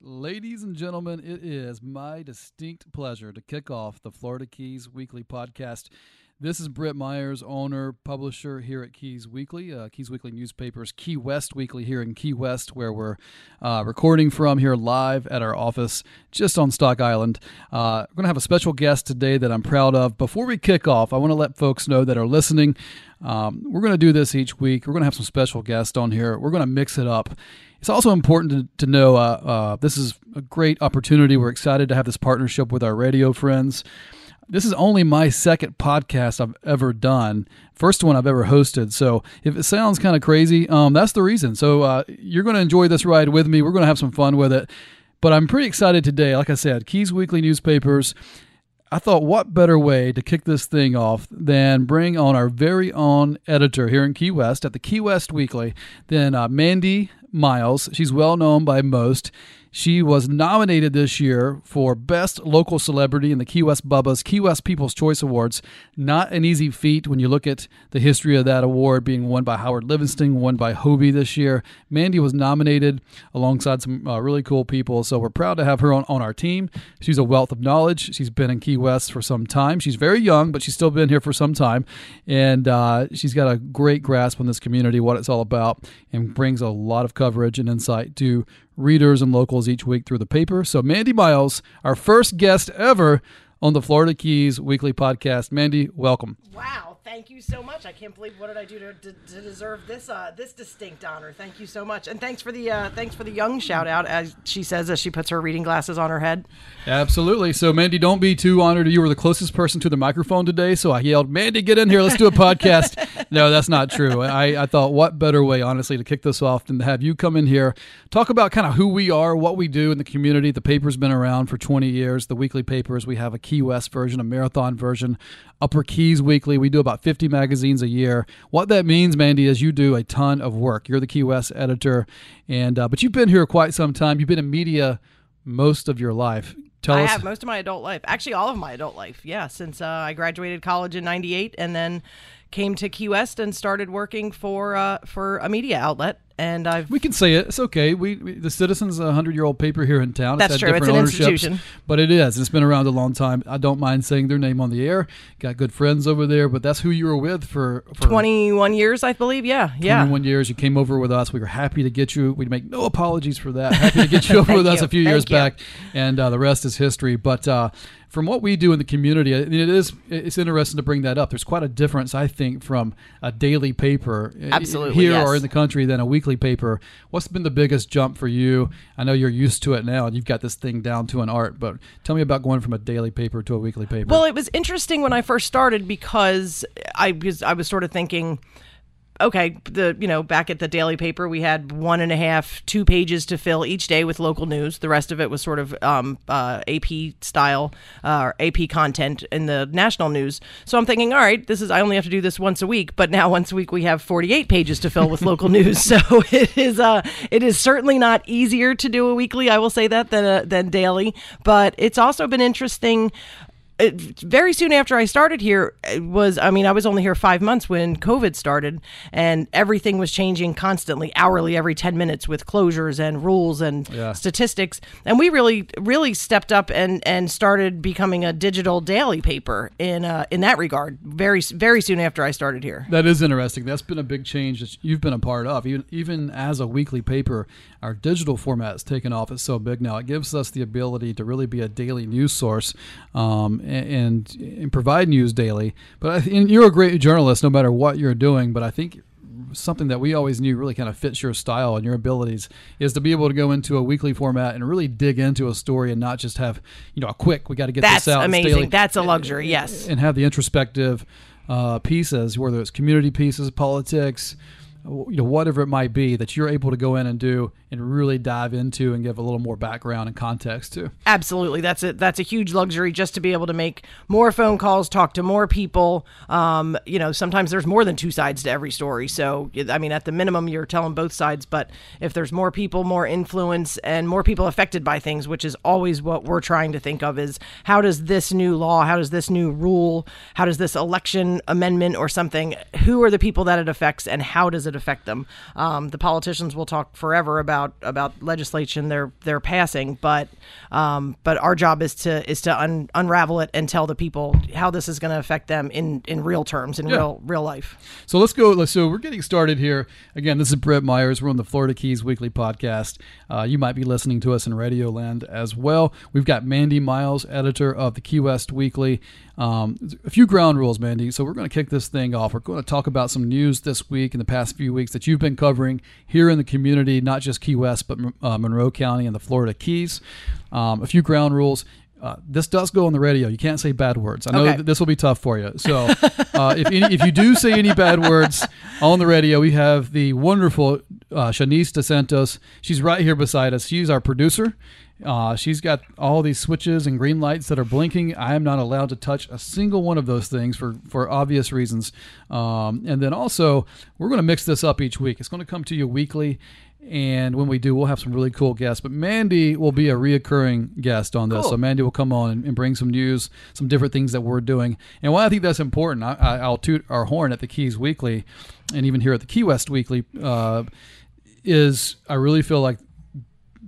Ladies and gentlemen, it is my distinct pleasure to kick off the Florida Keys Weekly podcast. This is Britt Myers, owner, publisher here at Keys Weekly, uh, Keys Weekly newspapers, Key West Weekly here in Key West, where we're uh, recording from here live at our office just on Stock Island. Uh, we're going to have a special guest today that I'm proud of. Before we kick off, I want to let folks know that are listening. Um, we're going to do this each week. We're going to have some special guests on here. We're going to mix it up. It's also important to, to know uh, uh, this is a great opportunity. We're excited to have this partnership with our radio friends. This is only my second podcast I've ever done. First one I've ever hosted. So if it sounds kind of crazy, um, that's the reason. So uh, you're going to enjoy this ride with me. We're going to have some fun with it. But I'm pretty excited today. Like I said, Keys Weekly Newspapers. I thought, what better way to kick this thing off than bring on our very own editor here in Key West at the Key West Weekly, than uh, Mandy Miles. She's well known by most. She was nominated this year for Best Local Celebrity in the Key West Bubba's Key West People's Choice Awards. Not an easy feat when you look at the history of that award being won by Howard Livingston, won by Hobie this year. Mandy was nominated alongside some uh, really cool people, so we're proud to have her on, on our team. She's a wealth of knowledge. She's been in Key West for some time. She's very young, but she's still been here for some time, and uh, she's got a great grasp on this community, what it's all about, and brings a lot of coverage and insight to readers and locals each week through the paper. So, Mandy Miles, our first guest ever on the Florida Keys Weekly Podcast. Mandy, welcome. Wow thank you so much. I can't believe what did I do to, to, to deserve this uh, this distinct honor. Thank you so much, and thanks for the uh, thanks for the young shout out as she says as she puts her reading glasses on her head. Absolutely. So Mandy, don't be too honored. You were the closest person to the microphone today, so I yelled, "Mandy, get in here. Let's do a podcast." no, that's not true. I, I thought, what better way, honestly, to kick this off than to have you come in here, talk about kind of who we are, what we do in the community. The paper's been around for 20 years. The weekly papers. We have a Key West version, a marathon version, Upper Keys Weekly. We do about 50 magazines a year. What that means, Mandy, is you do a ton of work. You're the Key West editor, and uh, but you've been here quite some time. You've been in media most of your life. Tell I us. have most of my adult life. Actually, all of my adult life. Yeah, since uh, I graduated college in '98, and then came to Key West and started working for uh, for a media outlet and I've we can say it. It's okay. We, we the Citizen's a hundred year old paper here in town. That's it's true. It's an institution, but it is. It's been around a long time. I don't mind saying their name on the air. Got good friends over there, but that's who you were with for, for twenty one years, I believe. Yeah, yeah. Twenty one years. You came over with us. We were happy to get you. We make no apologies for that. Happy to get you over with you. us a few Thank years you. back, and uh, the rest is history. But uh, from what we do in the community, it is it's interesting to bring that up. There's quite a difference, I think, from a daily paper uh, Absolutely, here yes. or in the country than a weekly paper. What's been the biggest jump for you? I know you're used to it now, and you've got this thing down to an art. But tell me about going from a daily paper to a weekly paper. Well, it was interesting when I first started because I was I was sort of thinking, okay, the you know back at the daily paper we had one and a half, two pages to fill each day with local news. The rest of it was sort of um, uh, AP style uh, or AP content in the national news. So I'm thinking, all right, this is I only have to do this once a week, but now once a week we have 48 pages to fill with local news. So it is uh, it is certainly not easier to do a weekly. I will say that than a, than daily, but it's also been interesting very soon after I started here it was I mean I was only here 5 months when COVID started and everything was changing constantly hourly every 10 minutes with closures and rules and Yeah. statistics and we really really stepped up and and started becoming a digital daily paper in uh, in that regard very very soon after I started here That is interesting. That's been a big change that you've been a part of. Even even as a weekly paper, our digital format has taken off. It's so big now. It gives us the ability to really be a daily news source um, and, and provide news daily. But I, and you're a great journalist, no matter what you're doing. But I think something that we always knew really kind of fits your style and your abilities is to be able to go into a weekly format and really dig into a story and not just have you know a quick we got to get that's this out. it's amazing daily that's a luxury yes and have the introspective uh, pieces, whether it's community pieces, politics, you know, whatever it might be, that you're able to go in and do and really dive into and give a little more background and context to. Absolutely, that's a that's a huge luxury just to be able to make more phone calls, talk to more people. Um, you know, sometimes there's more than two sides to every story. So, I mean, at the minimum, you're telling both sides. But if there's more people, more influence, and more people affected by things, which is always what we're trying to think of, is how does this new law, how does this new rule, how does this election amendment or something, who are the people that it affects, and how does it affect them. Um, the politicians will talk forever about about legislation they're they're passing, but um, but our job is to is to un- unravel it and tell the people how this is going to affect them in in real terms in Yeah. real real life. So let's go. So we're getting started here. Again, this is Britt Myers. We're on the Florida Keys Weekly Podcast. Uh, you might be listening to us in Radio Land as well. We've got Mandy Miles, editor of the Key West Weekly. Um, a few ground rules, Mandy. So we're going to kick this thing off. We're going to talk about some news this week and the past few weeks that you've been covering here in the community, not just Key West, but uh, Monroe County and the Florida Keys. Um, a few ground rules. Uh, this does go on the radio. You can't say bad words. I know Okay. that this will be tough for you. So, uh, if any, if you do say any bad words on the radio, we have the wonderful uh, Shanice DeSantos. She's right here beside us. She's our producer. Uh, she's got all these switches and green lights that are blinking. I am not allowed to touch a single one of those things for for obvious reasons. Um, and then also, we're going to mix this up each week. It's going to come to you weekly. And when we do, we'll have some really cool guests. But Mandy will be a reoccurring guest on this. Cool. So Mandy will come on and, bring some news, some different things that we're doing. And why I think that's important, I, I, I'll toot our horn at the Keys Weekly, and even here at the Key West Weekly, uh, is I really feel like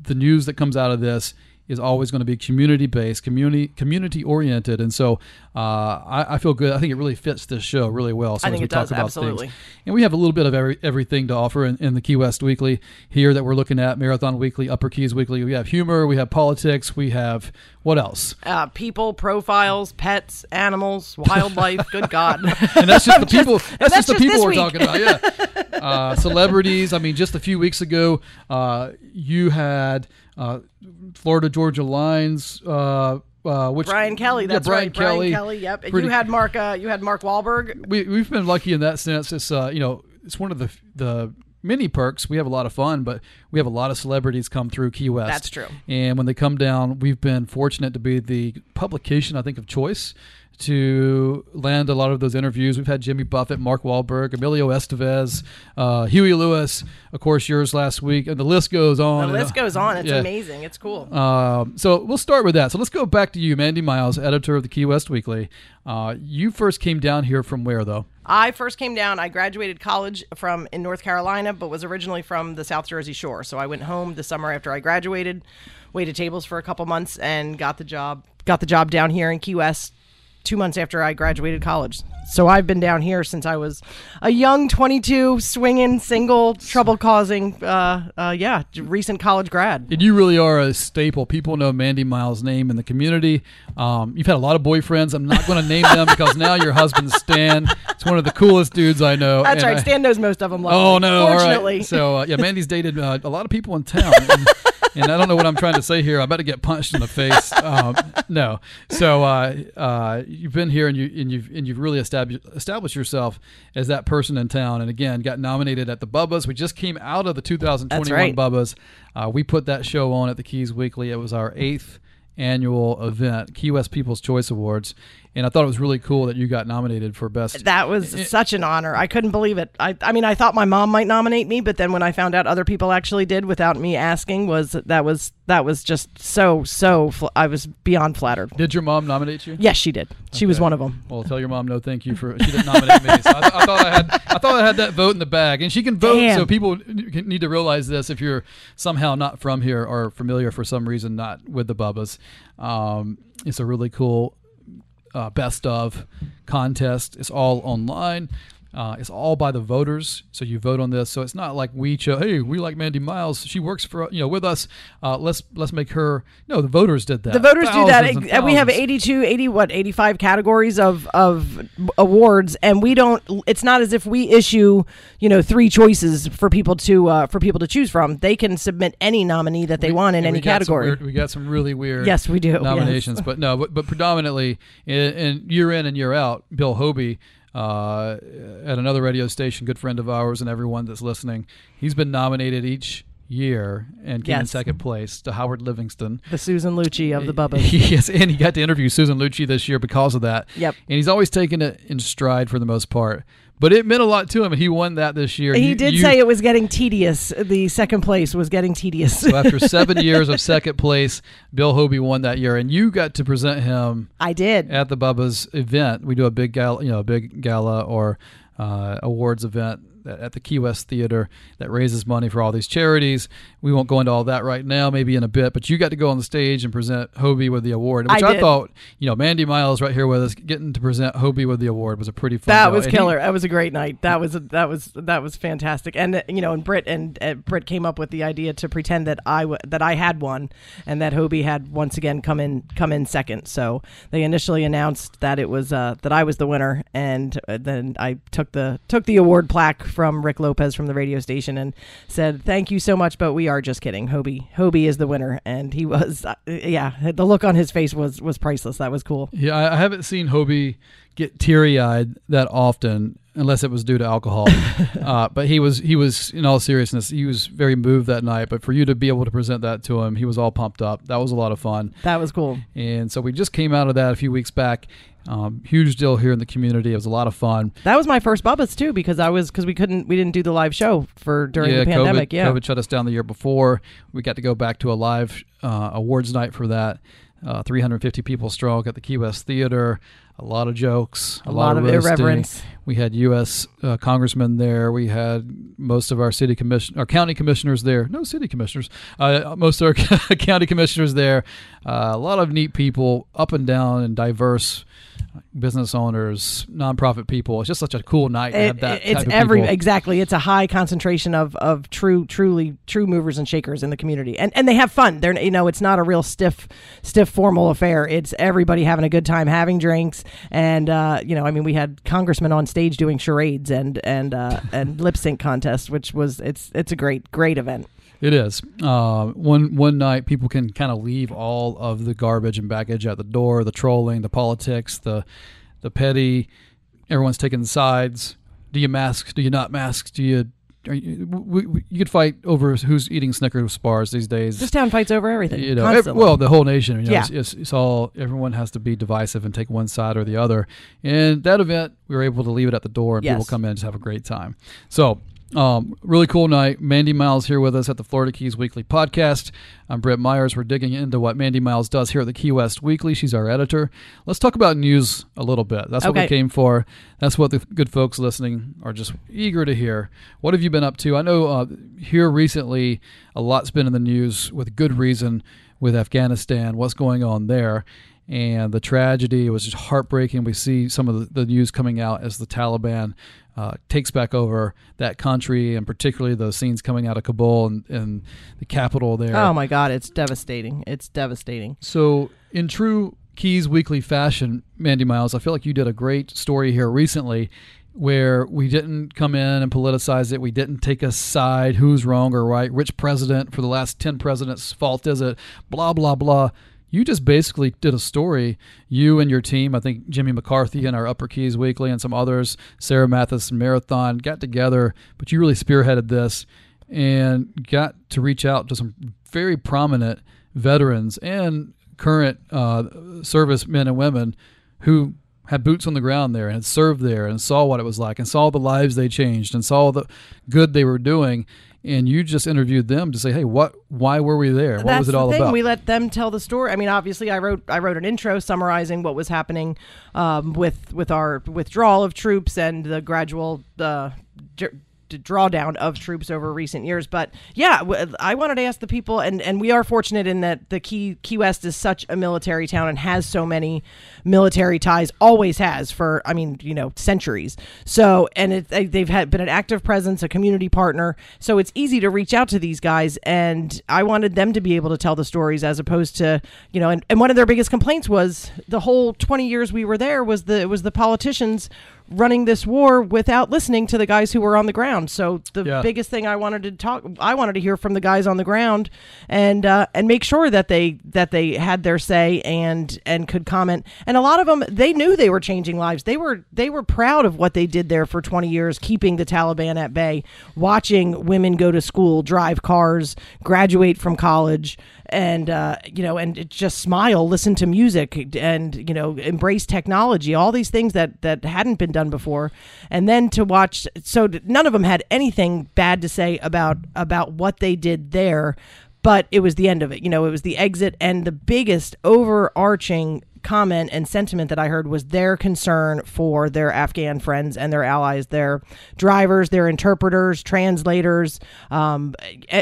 the news that comes out of this is always going to be community based, community community oriented, and so uh, I, I feel good. I think it really fits this show really well. So I as think we it talk does, about absolutely. things, and we have a little bit of every, everything to offer in, in the Key West Weekly here that we're looking at Marathon Weekly, Upper Keys Weekly. We have humor, we have politics, we have what else? Uh, people, profiles, pets, animals, wildlife. good God. and that's just the people. That's, that's just the people we're week. talking about. Yeah, uh, celebrities. I mean, just a few weeks ago, uh, you had uh, Florida Georgia Lines. Uh, uh, which Brian Kelley. yeah, That's Brian right. Kelly. Brian Kelley. Yep. Pretty- you had Mark. Uh, you had Mark Wahlberg. we we've been lucky in that sense. It's uh, you know, it's one of the the many perks. We have a lot of fun, but we have a lot of celebrities come through Key West. That's true. And when they come down, we've been fortunate to be the publication, I think, of choice to land a lot of those interviews. We've had Jimmy Buffett, Mark Wahlberg, Emilio Estevez, uh, Huey Lewis, of course, yours last week, and the list goes The on. and list goes on. It's yeah. amazing. It's cool. Um, so we'll start with that. So let's go back to you, Mandy Miles, editor of the Key West Weekly. Uh, you first came down here from where, though? I first came down. I graduated college from in North Carolina, but was originally from the South Jersey Shore. So I went home the summer after I graduated, waited tables for a couple months, and got the job. Got the job down here in Key West two months after I graduated college. So I've been down here since I was a young 22, swinging, single, trouble causing, uh, uh, yeah, recent college grad. And you really are a staple. People know Mandy Miles' name in the community. Um, you've had a lot of boyfriends. I'm not going to name them because now your husband's Stan. It's one of the coolest dudes I know. That's And right. I- Stan knows most of them. Oh no! Fortunately. All right. So uh, yeah, Mandy's dated uh, a lot of people in town, and, and I don't know what I'm trying to say here. I'm about to get punched in the face. Um, no. So uh, uh, you've been here, and you and you've and you've really established established yourself as that person in town. And again, got nominated at the Bubbas. We just came out of the 2021 right. Bubbas. Uh, we put that show on at the Keys Weekly. It was our eighth annual event, Key West People's Choice Awards, and I thought it was really cool that you got nominated for best. That was such an honor. I couldn't believe it. I, I mean, I thought my mom might nominate me, but then when I found out other people actually did without me asking, was that was that was just so so. Fl- I was beyond flattered. Did your mom nominate you? Yes, she did. She was one of them. Well, tell your mom no, thank you for she didn't nominate me. So I, th- I thought I had I thought I had that vote in the bag, and she can vote. Damn. So people need to realize this: if you're somehow not from here or familiar for some reason not with the Bubbas, um, it's a really cool uh, best of contest. It's all online. Uh, it's all by the voters, so you vote on this. So it's not like we chose. Hey, we like Mandy Miles. She works for you know with us. Uh, let's let's make her. No, the voters did that. The voters do that. And we have thousands. 82, 80, what, 85 categories of, of awards. And we don't, it's not as if we issue, you know, three choices for people to, uh, for people to choose from. They can submit any nominee that they We- want in any category. weird- we got some really weird Yes, we do. yes. nominations, but no, but, but predominantly, in, in year in and year out, Bill Hobie uh, at another radio station, good friend of ours, and everyone that's listening, he's been nominated each year and came in second place to Howard Livingston. The Susan Lucci of the Bubbas. yes, and he got to interview Susan Lucci this year because of that. Yep. And he's always taken it in stride for the most part. But it meant a lot to him, he won that this year. He You- did you- say it was getting tedious. The second place was getting tedious. So after seven years of second place, Bill Hobie won that year, and you got to present him I did. at the Bubba's event. We do a big gala, you know, a big gala or uh, awards event at the Key West Theater that raises money for all these charities. We won't go into all that right now, maybe in a bit, but you got to go on the stage and present Hobie with the award, which I I, thought, you know, Mandy Miles right here with us, getting to present Hobie with the award was a pretty fun. That deal. was And he- killer. that was a great night. That was that was that was fantastic. And uh, you know, and Britt and uh, Britt came up with the idea to pretend that I w- that I had won, and that Hobie had once again come in come in second. So they initially announced that it was uh, that I was the winner, and uh, then I took the took the award plaque from Rick Lopez from the radio station and said, "Thank you so much, but we are just kidding. Hobie Hobie is the winner," and he was. Uh, yeah, the look on his face was was priceless. That was cool. Yeah, I I haven't seen Hobie get teary eyed that often, unless it was due to alcohol. uh, but he was he was in all seriousness, he was very moved that night. But for you to be able to present that to him, he was all pumped up. That was a lot of fun. That was cool. And so we just came out of that a few weeks back. Um, huge deal here in the community. It was a lot of fun. That was my first Bubba's too because I was because we couldn't we didn't do the live show for during yeah, the pandemic. COVID, yeah, COVID shut us down the year before. We got to go back to a live uh, awards night for that. Uh, 350 people strong at the Key West Theater. A lot of jokes. a lot of roasting. irreverence. We had U.S. Uh, congressmen there. We had most of our city commission, our county commissioners there. No city commissioners. Uh, most of our county commissioners there. Uh, a lot of neat people, up and down, and diverse business owners, nonprofit people. It's just such a cool night to It- have that. it's every people. exactly. It's a high concentration of of true, truly true movers and shakers in the community, and and they have fun. They're you know it's not a real stiff, stiff formal affair. It's everybody having a good time, having drinks, and uh, you know I mean we had congressmen on stage doing charades and and uh, and lip sync contests, which was it's it's a great great event. It is. Uh, one one night, people can kind of leave all of the garbage and baggage at the door. The trolling, the politics, the the petty. Everyone's taking sides. Do you mask? Do you not mask? Do you? Are you, we, we, you could fight over who's eating Snickers bars these days. This town fights over everything. you know, well, the whole nation. You know, Yeah. it's, it's, it's all. Everyone has to be divisive and take one side or the other. And that event, we were able to leave it at the door, and people Yes. come in and just have a great time. So, um, really cool night. Mandy Miles here with us at the Florida Keys Weekly podcast. I'm Britt Myers. We're digging into what Mandy Miles does here at the Key West Weekly. She's our editor. Let's talk about news a little bit. That's what we came for. That's what the good folks listening are just eager to hear. What have you been up to? I know uh, here recently, a lot's been in the news with good reason with Afghanistan. What's going on there? And the tragedy was just heartbreaking. We see some of the, the news coming out as the Taliban uh, takes back over that country, and particularly the scenes coming out of Kabul and, and the capital there. oh my God, it's devastating. It's devastating. So, in true Keys Weekly fashion, Mandy Miles, I feel like you did a great story here recently where we didn't come in and politicize it. We didn't take a side, who's wrong or right, which president for the last 10 presidents' fault is it, blah, blah, blah. You just basically did a story. You and your team, I think Jimmy McCarthy and our Upper Keys Weekly and some others, Sarah Mathis Marathon, got together, but you really spearheaded this and got to reach out to some very prominent veterans and current uh, servicemen and women who had boots on the ground there and had served there and saw what it was like and saw the lives they changed and saw the good they were doing and you just interviewed them to say hey what why were we there what That's was it all the thing. about We let them tell the story. I mean, obviously, I wrote I wrote an intro summarizing what was happening um, with with our withdrawal of troops and the gradual uh, drawdown of troops over recent years. But yeah, I wanted to ask the people, and and we are fortunate in that the Key Key West is such a military town and has so many military ties. Always has for I mean, you know, centuries. So and it, they- they've had been an active presence, a community partner. So it's easy to reach out to these guys and I wanted them to be able to tell the stories as opposed to, you know, and, and one of their biggest complaints was the whole 20 years we were there was the was the politicians running this war without listening to the guys who were on the ground. So the Yeah. biggest thing I wanted to talk I wanted to hear from the guys on the ground and uh, and make sure that they that they had their say and and could comment. And a lot of them they knew they were changing lives. They were they were proud of what they did there for 20 years keeping the Taliban at bay, watching women go to school, drive cars, graduate from college and uh, you know and just smile listen to music and you know embrace technology all these things that that hadn't been done before. And then to watch so none of them had anything bad to say about about what they did there but it was the end of it. You know it was the exit and the biggest overarching comment and sentiment that I heard was their concern for their Afghan friends and their allies, their drivers, their interpreters, translators, um,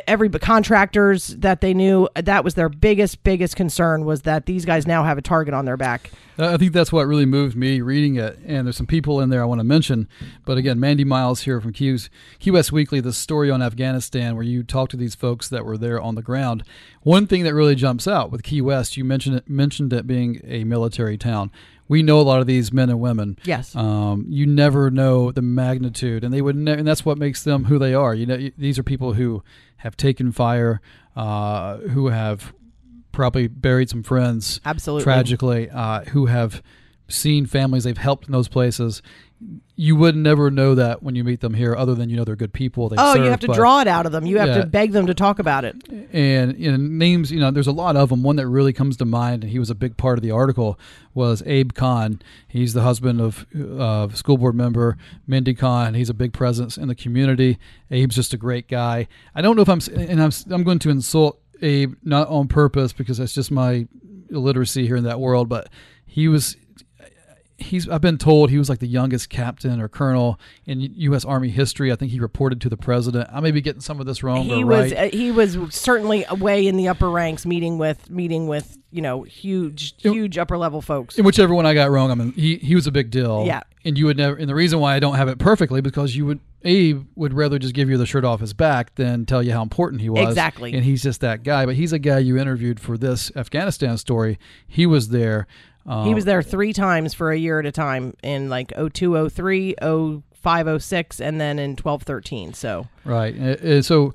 every contractors that they knew. That was their biggest, biggest concern was that these guys now have a target on their back. I think that's what really moved me reading it. And there's some people in there I want to mention. But again, Mandy Miles here from Keys, Key West Weekly, the story on Afghanistan, where you talk to these folks that were there on the ground. One thing that really jumps out with Key West, you mentioned it, mentioned it being a military town. We know a lot of these men and women. Yes. Um, you never know the magnitude, and they would, ne- and that's what makes them who they are. You know, these are people who have taken fire, uh, who have probably buried some friends absolutely tragically uh, who have seen families they've helped in those places. You would never know that when you meet them here other than you know they're good people they oh serve, you have to draw it out of them. You have yeah. to beg them to talk about it. And you know, names you know there's a lot of them one that really comes to mind and he was a big part of the article was abe conn he's the husband of uh, school board member mindy conn he's a big presence in the community. Abe's just a great guy. I don't know if i'm and i'm, I'm going to insult Abe, not on purpose because that's just my illiteracy here in that world, but he was he's I've been told he was like the youngest captain or colonel in U.S. Army history. I think he reported to the president. I may be getting some of this wrong. He was right. uh, he was certainly way in the upper ranks, meeting with meeting with you know huge huge upper level folks. In whichever one I got wrong, I mean he he was a big deal. Yeah, and you would never. And the reason why I don't have it perfectly because you would Abe would rather just give you the shirt off his back than tell you how important he was. Exactly. And he's just that guy. But he's a guy you interviewed for this Afghanistan story. He was there. Um, he was there three times for a year at a time in like 0203, 0506, and then in 1213. So right. And so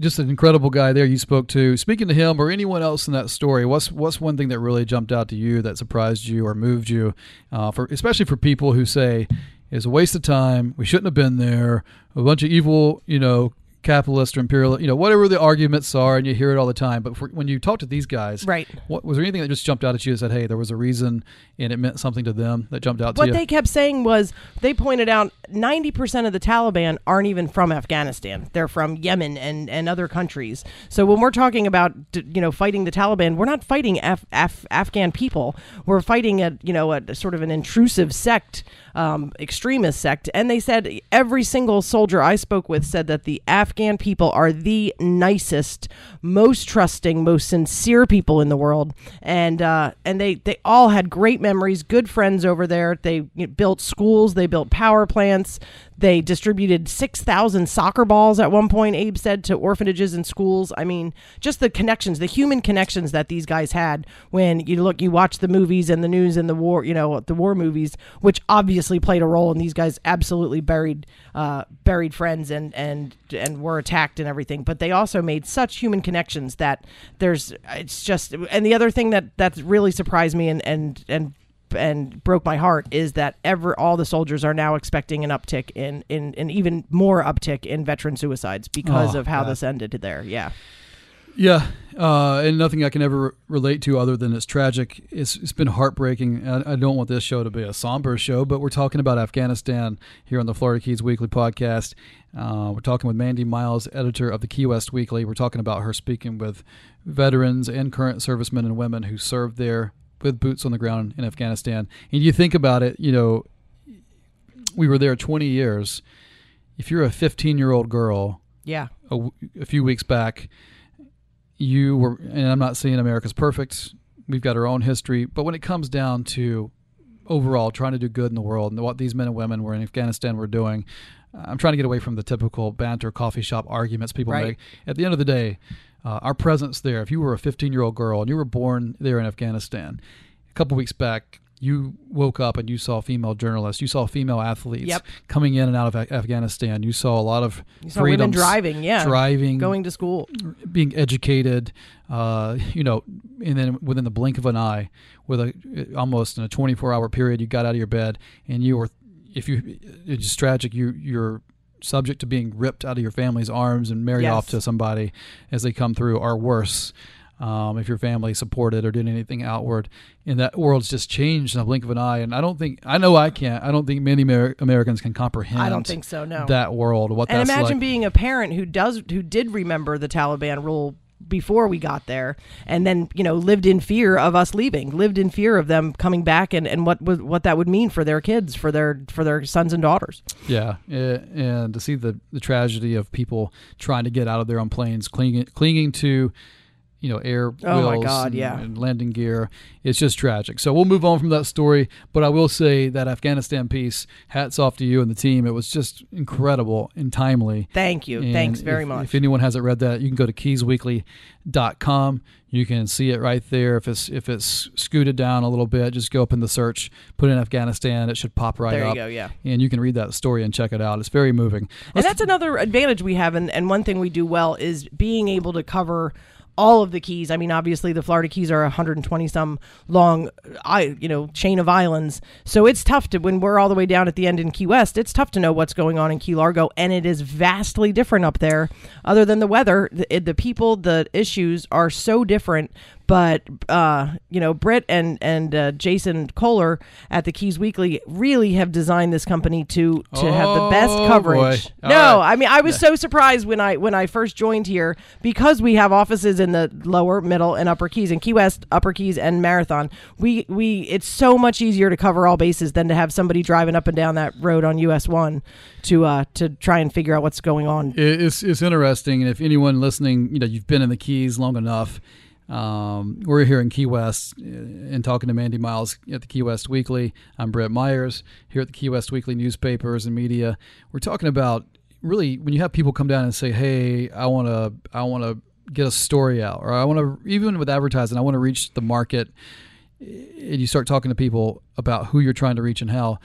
just an incredible guy there you spoke to. Speaking to him or anyone else in that story, what's what's one thing that really jumped out to you that surprised you or moved you, uh, for especially for people who say it's a waste of time. We shouldn't have been there. A bunch of evil, you know, capitalist or imperial, you know, whatever the arguments are, and you hear it all the time. But for, when you talk to these guys, right? What, was there anything that just jumped out at you and said, "Hey, there was a reason, and it meant something to them that jumped out what to you"? What they kept saying was they pointed out ninety percent of the Taliban aren't even from Afghanistan; they're from Yemen and and other countries. So when we're talking about you know fighting the Taliban, we're not fighting Af- Af- Afghan people. We're fighting a you know a sort of an intrusive sect. Um, extremist sect, and they said every single soldier I spoke with said that the Afghan people are the nicest, most trusting, most sincere people in the world, and uh, and they they all had great memories, good friends over there. They built schools, they built power plants, they distributed 6,000 soccer balls at one point, Abe said, to orphanages and schools. I mean, just the connections, the human connections that these guys had when you look, you watch the movies and the news and the war, you know, the war movies, which obviously played a role in these guys absolutely buried, uh, buried friends and, and, and were attacked and everything. But they also made such human connections that there's, it's just, and the other thing that, that really surprised me and, and, and and broke my heart is that ever all the soldiers are now expecting an uptick in in an even more uptick in veteran suicides because oh, of how God. this ended there. Yeah. Yeah, uh, and nothing I can ever relate to other than it's tragic. It's, it's been heartbreaking. I, I, don't want this show to be a somber show, but we're talking about Afghanistan here on the Florida Keys Weekly podcast. Uh, we're talking with Mandy Miles, editor of the Key West Weekly. We're talking about her speaking with veterans and current servicemen and women who served there with boots on the ground in Afghanistan. And you think about it, you know, we were there 20 years. If you're a 15 year old girl, yeah, a, a, few weeks back, you were, and I'm not saying America's perfect. We've got our own history, but when it comes down to overall trying to do good in the world and what these men and women were in Afghanistan were doing, I'm trying to get away from the typical banter coffee shop arguments people right. make. At the end of the day, uh, our presence there, if you were a 15 year old girl and you were born there in Afghanistan, a couple weeks back, you woke up and you saw female journalists, you saw female athletes yep. coming in and out of Afghanistan. You saw a lot of you saw women driving, yeah, driving, going to school, being educated. Uh, you know, and then within the blink of an eye, with a almost in a 24 hour period, you got out of your bed and you were, if you, it's tragic. You you're subject to being ripped out of your family's arms and married yes. off to somebody as they come through, or worse. Um, if your family supported or did anything outward, and that world's just changed in a blink of an eye. And I don't think I know I can't. I don't think many Amer- Americans can comprehend. I don't think so. No, that world. What and imagine like. being a parent who does who did remember the Taliban rule before we got there and then you know lived in fear of us leaving lived in fear of them coming back and, and what what that would mean for their kids for their for their sons and daughters. Yeah, eh, and to see the the tragedy of people trying to get out of their own planes, clinging clinging to, you know, air Oh my wheels God, and, yeah. and landing gear, it's just tragic. So we'll move on from that story, but I will say that Afghanistan piece, hats off to you and the team. It was just incredible and timely. thank you And thanks very if- much If anyone hasn't read that, you can go to keysweekly.com. You can see it right there. If it's if it's scooted down a little bit, just go up in the search, put in Afghanistan. It should pop right up. there you go yeah and you can read that story and check it out. It's very moving. and that's another advantage we have and, and one thing we do well is being able to cover all of the keys. I mean obviously the florida keys are 120 some long i you know chain of islands. So it's tough to when we're all the way down at the end in key west it's tough to know what's going on in key largo and it is vastly different up there. Other than the weather the, the people the issues are so different but uh, you know, Britt and and uh, Jason Koler at the Keys Weekly really have designed this company to to have the best Oh, coverage. No, right. I mean I was so surprised when I when I first joined here because we have offices in the lower, middle, and upper Keys, in Key West, Upper Keys, and Marathon. We we it's so much easier to cover all bases than to have somebody driving up and down that road on US one to uh to try and figure out what's going on. It's it's interesting, and if anyone listening, you know, you've been in the Keys long enough. Um, we're here in Key West uh, and talking to Mandy Miles at the Key West Weekly. I'm Britt Myers here at the Key West Weekly newspapers and media. We're talking about really when you have people come down and say, "Hey, I want to, I want to get a story out," or "I want to," even with advertising, I want to reach the market. And you start talking to people about who you're trying to reach and how.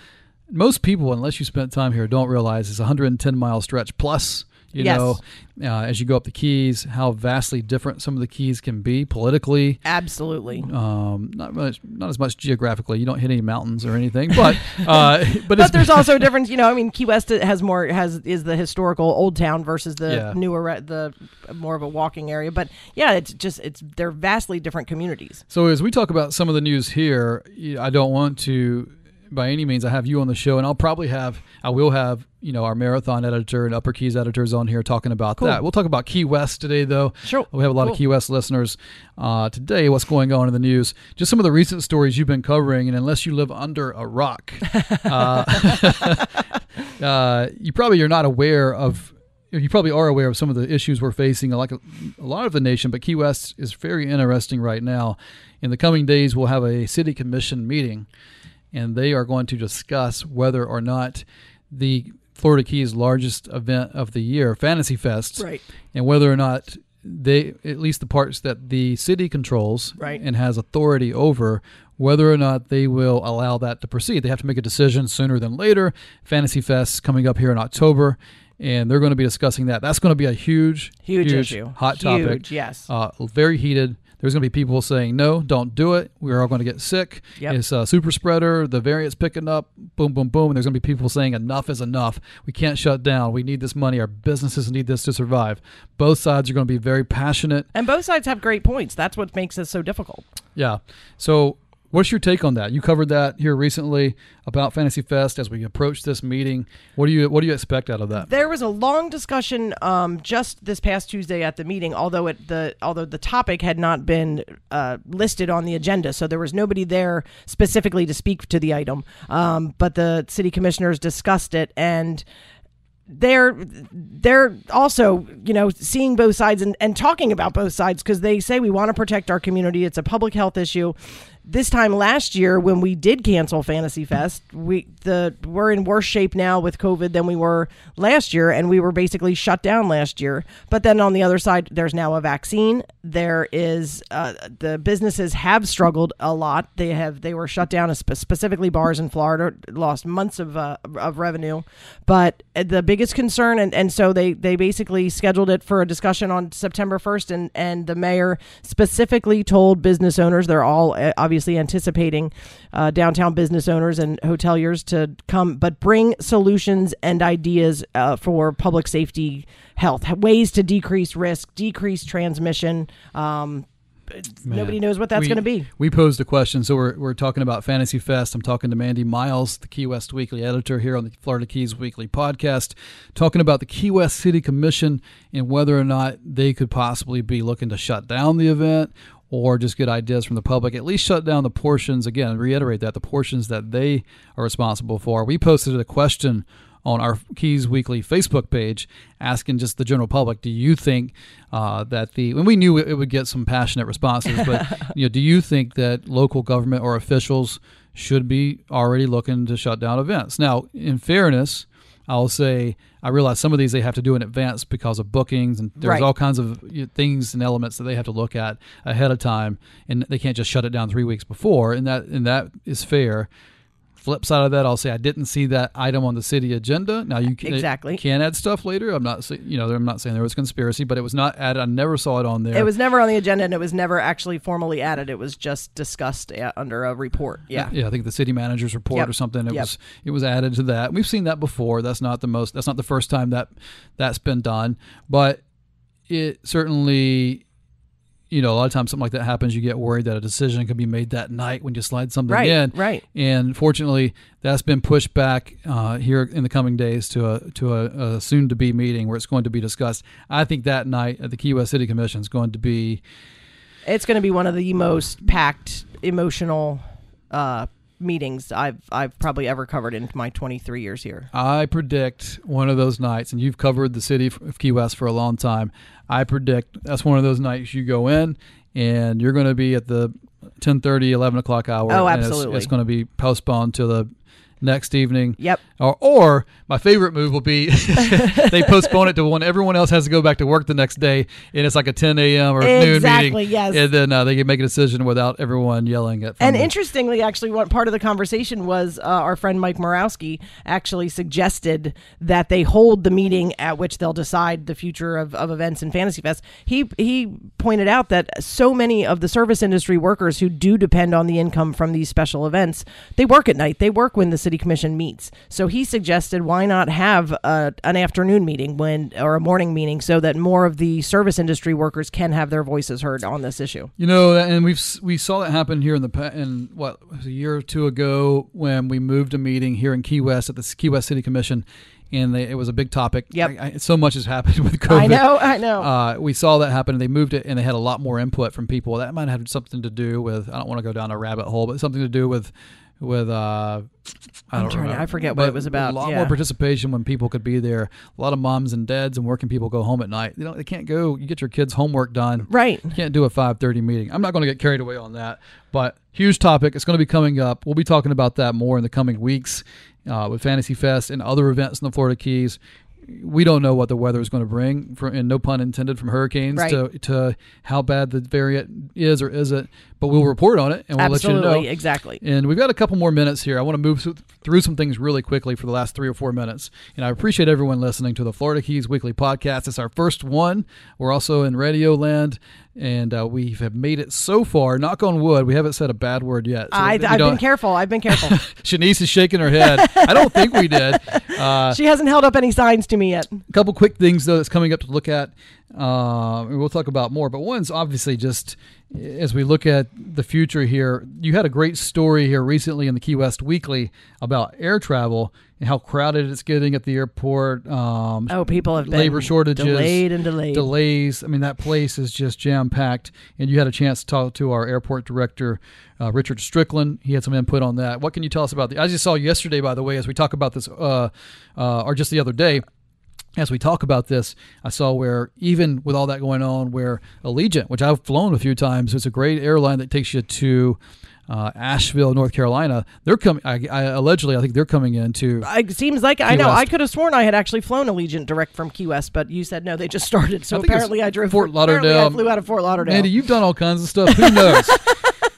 Most people, unless you spent time here, don't realize it's a 110 mile stretch plus. You Yes. know, uh, as you go up the keys, how vastly different some of the keys can be politically. Absolutely. Um, not much, not as much geographically. You don't hit any mountains or anything, but uh, but, but there's also a difference. You know, I mean, Key West has more has is the historical old town versus the Yeah. newer the more of a walking area. But yeah, it's just it's they're vastly different communities. So as we talk about some of the news here, I don't want to, by any means, I have you on the show, and I'll probably have, I will have, you know, our marathon editor and Upper Keys editors on here talking about Cool. that. We'll talk about Key West today, though. Sure. We have a lot Cool. of Key West listeners uh, today. What's going on in the news? Just some of the recent stories you've been covering, and unless you live under a rock, uh, uh, you probably are not aware of. You probably are aware of some of the issues we're facing, like a, a lot of the nation. But Key West is very interesting right now. In the coming days, we'll have a city commission meeting, and they are going to discuss whether or not the Florida Keys largest event of the year, Fantasy Fest, Right. and whether or not they, at least the parts that the city controls Right. and has authority over, whether or not they will allow that to proceed. They have to make a decision sooner than later. Fantasy Fest coming up here in October, and they're going to be discussing that. That's going to be a huge, Huge, issue. hot topic. Yes. Uh, very heated. There's going to be people saying, no, don't do it. We're all going to get sick. Yep. It's a super spreader. The variant's picking up. Boom, boom, boom. And there's going to be people saying, enough is enough. We can't shut down. We need this money. Our businesses need this to survive. Both sides are going to be very passionate. and both sides have great points. That's what makes this so difficult. Yeah. So, what's your take on that? You covered that here recently about Fantasy Fest as we approach this meeting. What do you What do you expect out of that? There was a long discussion um, just this past Tuesday at the meeting, although it, the although the topic had not been uh, listed on the agenda, so there was nobody there specifically to speak to the item. Um, but the city commissioners discussed it and they're they're also you know seeing both sides and, and talking about both sides because they say we want to protect our community it's a public health issue this time last year when we did cancel fantasy fest we the we're in worse shape now with covid than we were last year and we were basically shut down last year. But then on the other side there's now a vaccine. There is uh, the businesses have struggled a lot. They have they were shut down specifically bars in florida lost months of uh, of revenue. But the biggest concern and, and so they they basically scheduled it for a discussion on september 1st and and the mayor specifically told business owners they're all uh, obviously anticipating uh, downtown business owners and hoteliers to come but bring solutions and ideas uh, for public safety health ways to decrease risk decrease transmission um, nobody knows what that's going to be. We posed a question, so we're, we're talking about Fantasy Fest. I'm talking to Mandy Miles, the Key West Weekly editor here on the Florida Keys Weekly podcast, talking about the Key West City Commission and whether or not they could possibly be looking to shut down the event or just get ideas from the public. At least shut down the portions, again, reiterate that, the portions that they are responsible for. We posted a question on our Keys Weekly Facebook page, asking just the general public, do you think uh, that the and we knew it would get some passionate responses, but you know, do you think that local government or officials should be already looking to shut down events? Now, in fairness, I'll say I realize some of these they have to do in advance because of bookings, and there's Right. all kinds of things and elements that they have to look at ahead of time, and they can't just shut it down three weeks before, and that and that is fair. Flip side of that, I'll say I didn't see that item on the city agenda. Now you can, Exactly. can add stuff later. I'm not, you know, I'm not saying there was conspiracy, but it was not added. I never saw it on there. It was never on the agenda, and it was never actually formally added. It was just discussed uh, under a report. Yeah. yeah, I think the city manager's report Yep. or something. It Yep. was it was added to that. We've seen that before. That's not the most. That's not the first time that that's been done. But it certainly, you know, a lot of times something like that happens. You get worried that a decision could be made that night when you slide something Right, in. right. And fortunately, that's been pushed back uh, here in the coming days to a to a, a soon to be meeting where it's going to be discussed. I think that night at the Key West City Commission is going to be It's going to be one of the most packed, emotional uh, meetings I've I've probably ever covered in my 23 years here. I predict one of those nights, and you've covered the city of Key West for a long time. I predict that's one of those nights you go in and you're going to be at the 10:30, 11 o'clock hour. Oh, and it's- absolutely. it's going to be postponed to the next evening. Yep. Or, or my favorite move will be they postpone it to when everyone else has to go back to work the next day, and it's like a 10 a.m. or noon Exactly, meeting. yes. And then uh, they can make a decision without everyone yelling at. And the- interestingly, actually, one part of the conversation was uh, our friend Mike Morawski actually suggested that they hold the meeting at which they'll decide the future of, of events in Fantasy Fest. He he pointed out that so many of the service industry workers who do depend on the income from these special events, they work at night. They work when the city commission meets. So he suggested why not have a, an afternoon meeting when or a morning meeting so that more of the service industry workers can have their voices heard on this issue. You know, and we've we saw that happen here in the in what a year or two ago when we moved a meeting here in Key West at the Key West City Commission, and they, it was a big topic. Yep. I, I, so much has happened with COVID. I know, I know. Uh, we saw that happen, and they moved it, and they had a lot more input from people. That might have something to do with I don't want to go down a rabbit hole, but something to do with with uh, I don't trying to- I forget what it was about, A lot yeah. more participation when people could be there. A lot of moms and dads and working people go home at night. You know, they can't go. You get your kids' homework done. right. You can't do a 5:30 meeting. I'm not going to get carried away on that, but huge topic. It's going to be coming up. We'll be talking about that more in the coming weeks uh, with Fantasy Fest and other events in the Florida Keys. We don't know what the weather is going to bring, for, and no pun intended, from hurricanes Right. to to how bad the variant is or isn't. But we'll report on it and we'll Absolutely, let you know. exactly. And we've got a couple more minutes here. I want to move through some things really quickly for the last three or four minutes. And I appreciate everyone listening to the Florida Keys Weekly Podcast. It's our first one. We're also in Radio Land, and uh, we have made it so far. Knock on wood, we haven't said a bad word yet. So I, I've been careful. I've been careful. Shanice is shaking her head. I don't think we did. Uh, she hasn't held up any signs to me yet. a couple quick things though that's coming up to look at uh, we'll talk about more but one's obviously just as we look at the future here you had a great story here recently in the key west weekly about air travel and how crowded it's getting at the airport um, Oh, people have been labor shortages delayed and delayed. delays. I mean that place is just jam packed and you had a chance to talk to our airport director uh, richard strickland. He had some input on that. What can you tell us about the i just saw yesterday by the way as we talk about this uh, uh, or just the other day as we talk about this, I saw where even with all that going on, where Allegiant, which I've flown a few times, it's a great airline that takes you to uh, Asheville, North Carolina. They're coming. I, I allegedly, I think they're coming into. It seems like I know. West. I could have sworn I had actually flown Allegiant direct from Key West, but you said no. They just started. So I apparently I drove Fort Lauderdale. I flew out of Fort Lauderdale. Andy, you've done all kinds of stuff. Who knows?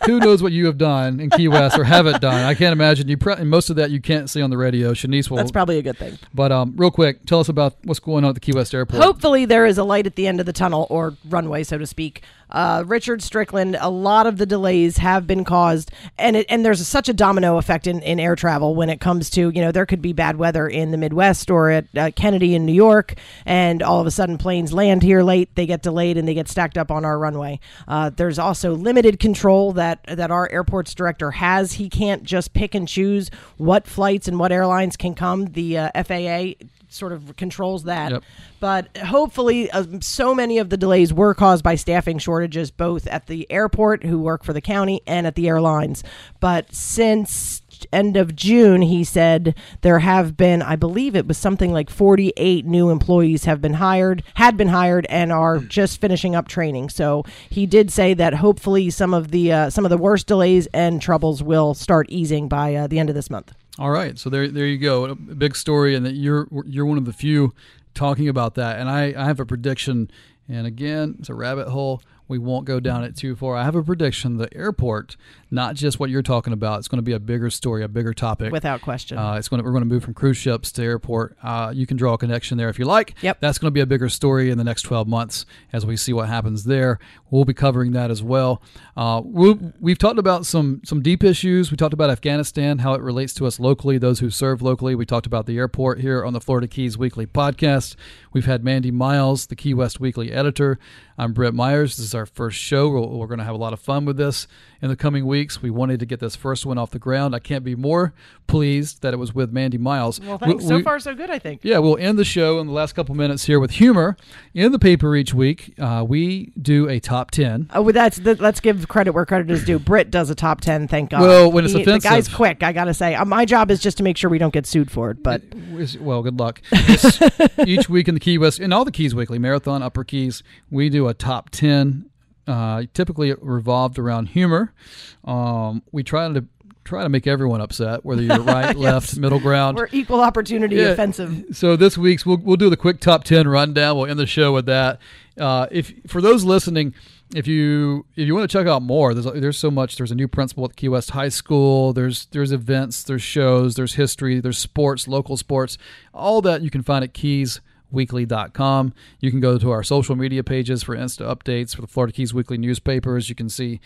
Who knows what you have done in Key West or haven't done? I can't imagine. You pre- and most of that you can't see on the radio. Shanice will. That's probably a good thing. but um, real quick, tell us about what's going on at the Key West Airport. Hopefully, there is a light at the end of the tunnel or runway, so to speak. Uh, Richard Strickland, a lot of the delays have been caused, and it, and there's such a domino effect in, in air travel when it comes to you know there could be bad weather in the Midwest or at uh, Kennedy in New York, and all of a sudden planes land here late, they get delayed, and they get stacked up on our runway. Uh, there's also limited control that that our airports director has. He can't just pick and choose what flights and what airlines can come. The uh, FAA sort of controls that. Yep. But hopefully, uh, so many of the delays were caused by staffing shortages, both at the airport, who work for the county, and at the airlines. But since end of June, he said there have been, I believe it was something like 48 new employees have been hired, had been hired, and are just finishing up training. So he did say that hopefully some of the uh, some of the worst delays and troubles will start easing by uh, the end of this month. All right, so there, there you go. A big story, and that you're you're one of the few talking about that. And I, I have a prediction, and again, it's a rabbit hole. We won't go down it too far. I have a prediction: the airport, not just what you're talking about, it's going to be a bigger story, a bigger topic. Without question. Uh, it's going to, we're going to move from cruise ships to airport. Uh, you can draw a connection there if you like. Yep. That's going to be a bigger story in the next 12 months as we see what happens there. We'll be covering that as well. Uh, we we've talked about some some deep issues. We talked about Afghanistan, how it relates to us locally, those who serve locally. We talked about the airport here on the Florida Keys Weekly podcast. We've had Mandy Miles, the Key West Weekly editor. I'm Britt Myers. This is our first show. We're, we're going to have a lot of fun with this in the coming weeks. We wanted to get this first one off the ground. I can't be more pleased that it was with Mandy Miles. well, thanks. We- so we- far, so good, I think. yeah, we'll end the show in the last couple minutes here with humor. In the paper each week, uh, we do a top 10. Oh, well, that's the, let's give credit where credit is due. Britt does a top ten. Thank God. Well, when it's He- the guy's quick. I gotta say, uh, my job is just to make sure we don't get sued for it. But Well, good luck. Each week in the Key West, in all the Keys Weekly, Marathon, Upper Keys, we do a top 10. Uh, typically revolved around humor. Um, we try to try to make everyone upset, whether you're right, left, middle ground. we're equal opportunity Yeah. offensive. So this week's we'll we'll do the quick top ten rundown. We'll end the show with that. Uh, if for those listening, if you if you want to check out more, there's there's so much. There's a new principal at Key West High School. There's there's events, there's shows, there's history, there's sports, local sports. All that you can find at keysweekly.com. You can go to our social media pages for Insta updates for the Florida Keys Weekly newspapers. You can see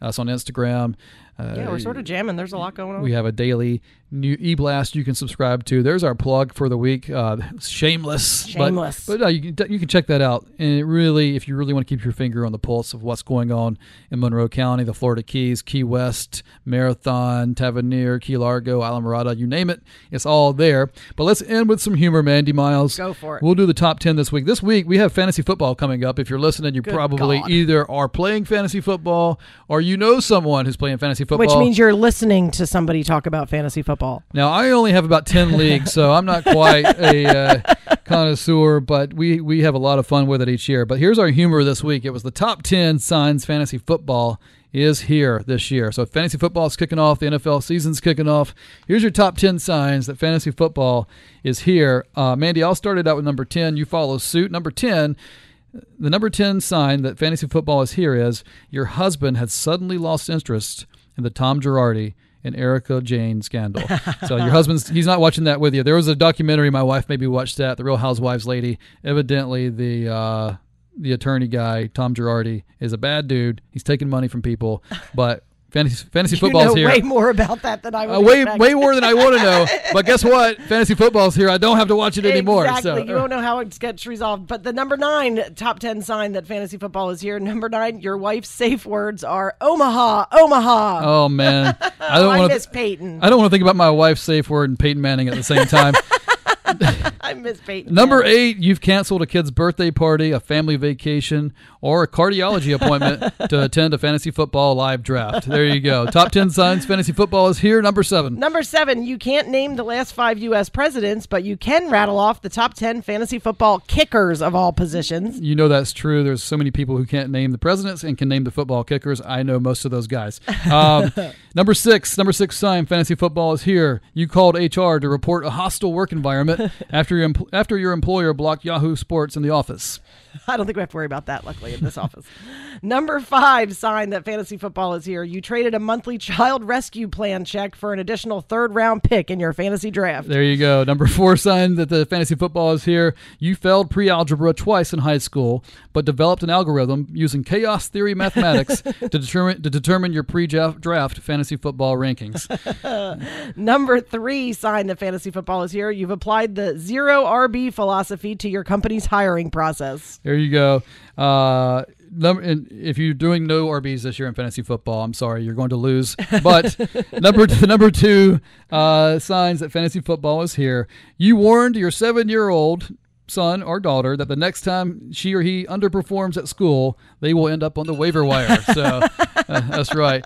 us on Instagram. Uh, Yeah, we're sort of jamming. There's a lot going on. we have a daily new e-blast you can subscribe to. There's our plug for the week. Uh, shameless, Shameless. But, uh, you can you can check that out. And it really, if you really want to keep your finger on the pulse of what's going on in Monroe County, the Florida Keys, Key West, Marathon, Tavernier, Key Largo, Islamorada, you name it, it's all there. But let's end with some humor, Mandy Miles. Go for it. We'll do the top ten this week. This week we have fantasy football coming up. If you're listening, you Good probably God. either are playing fantasy football or you know someone who's playing fantasy football. Which means you're listening to somebody talk about fantasy football. Now I only have about ten leagues, so I'm not quite a uh, connoisseur, but we we have a lot of fun with it each year. But here's our humor this week. It was the top ten signs fantasy football is here this year. So fantasy football is kicking off. The NFL season's kicking off. Here's your top ten signs that fantasy football is here. Uh, Mandy, I'll start it out with number ten. You follow suit. Number ten. The number 10 sign that fantasy football is here is your husband has suddenly lost interest in the Tom Girardi and Erika Jayne scandal. so your husband's he's not watching that with you. There was a documentary my wife maybe watched that, The Real Housewives lady. Evidently the uh the attorney guy, Tom Girardi, is a bad dude. He's taking money from people, but fantasy fantasy You football's know here. way more about that than I would Uh, way expect. way more than I want to know. But guess what? Fantasy football's here. I don't have to watch it anymore. Exactly. So You don't know how it gets resolved. But the number nine top 10 sign that fantasy football is here. Number nine, your wife's safe words are Omaha, Omaha. Oh man, I don't want miss. Peyton. I don't want to think about my wife's safe word and Peyton Manning at the same time. I miss Peyton. Number eight, you've canceled a kid's birthday party, a family vacation, or a cardiology appointment to attend a fantasy football live draft. There you go. Top 10 signs fantasy football is here. Number seven. Number seven, you can't name the last five U.S. presidents, but you can rattle off the top 10 fantasy football kickers of all positions. You know that's true. There's so many people who can't name the presidents and can name the football kickers. I know most of those guys. Um, number six, number six sign fantasy football is here. You called HR to report a hostile work environment after your after your employer blocked Yahoo Sports in the office. I don't think we have to worry about that, luckily, in this office. Number five sign that fantasy football is here. You traded a monthly child rescue plan check for an additional third round pick in your fantasy draft. There you go. Number four sign that the fantasy football is here. You failed pre algebra twice in high school, but developed an algorithm using chaos theory mathematics to determine to determine your pre draft fantasy football rankings. Number three sign that fantasy football is here. You've applied the zero RB philosophy to your company's hiring process. There you go. Uh, number, and if you're doing no RBs this year in fantasy football, I'm sorry, you're going to lose. But number two, number two uh, signs that fantasy football is here. You warned your seven year old son or daughter that the next time she or he underperforms at school, they will end up on the waiver wire. So uh, that's right.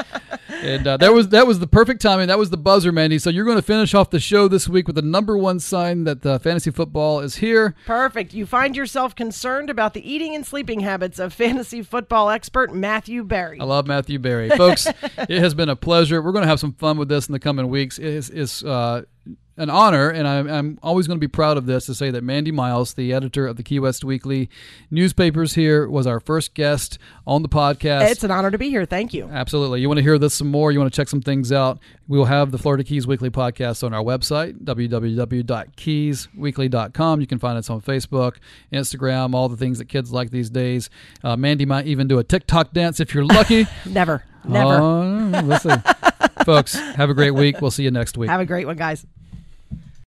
And uh, that was that was the perfect timing. That was the buzzer, Mandy. So you're going to finish off the show this week with the number one sign that the fantasy football is here. Perfect. You find yourself concerned about the eating and sleeping habits of fantasy football expert Matthew Berry. I love Matthew Berry, folks. it has been a pleasure. We're going to have some fun with this in the coming weeks. It is, is uh, an honor, and I'm, I'm always going to be proud of this to say that Mandy Miles, the editor of the Key West Weekly newspapers here, was our first guest on the podcast. It's an honor to be here. Thank you. Absolutely. You want to hear this some more? You want to check some things out? We will have the Florida Keys Weekly podcast on our website, www.keysweekly.com. You can find us on Facebook, Instagram, all the things that kids like these days. Uh, Mandy might even do a TikTok dance if you're lucky. Never. Never. Listen. Folks, have a great week. We'll see you next week. Have a great one, guys.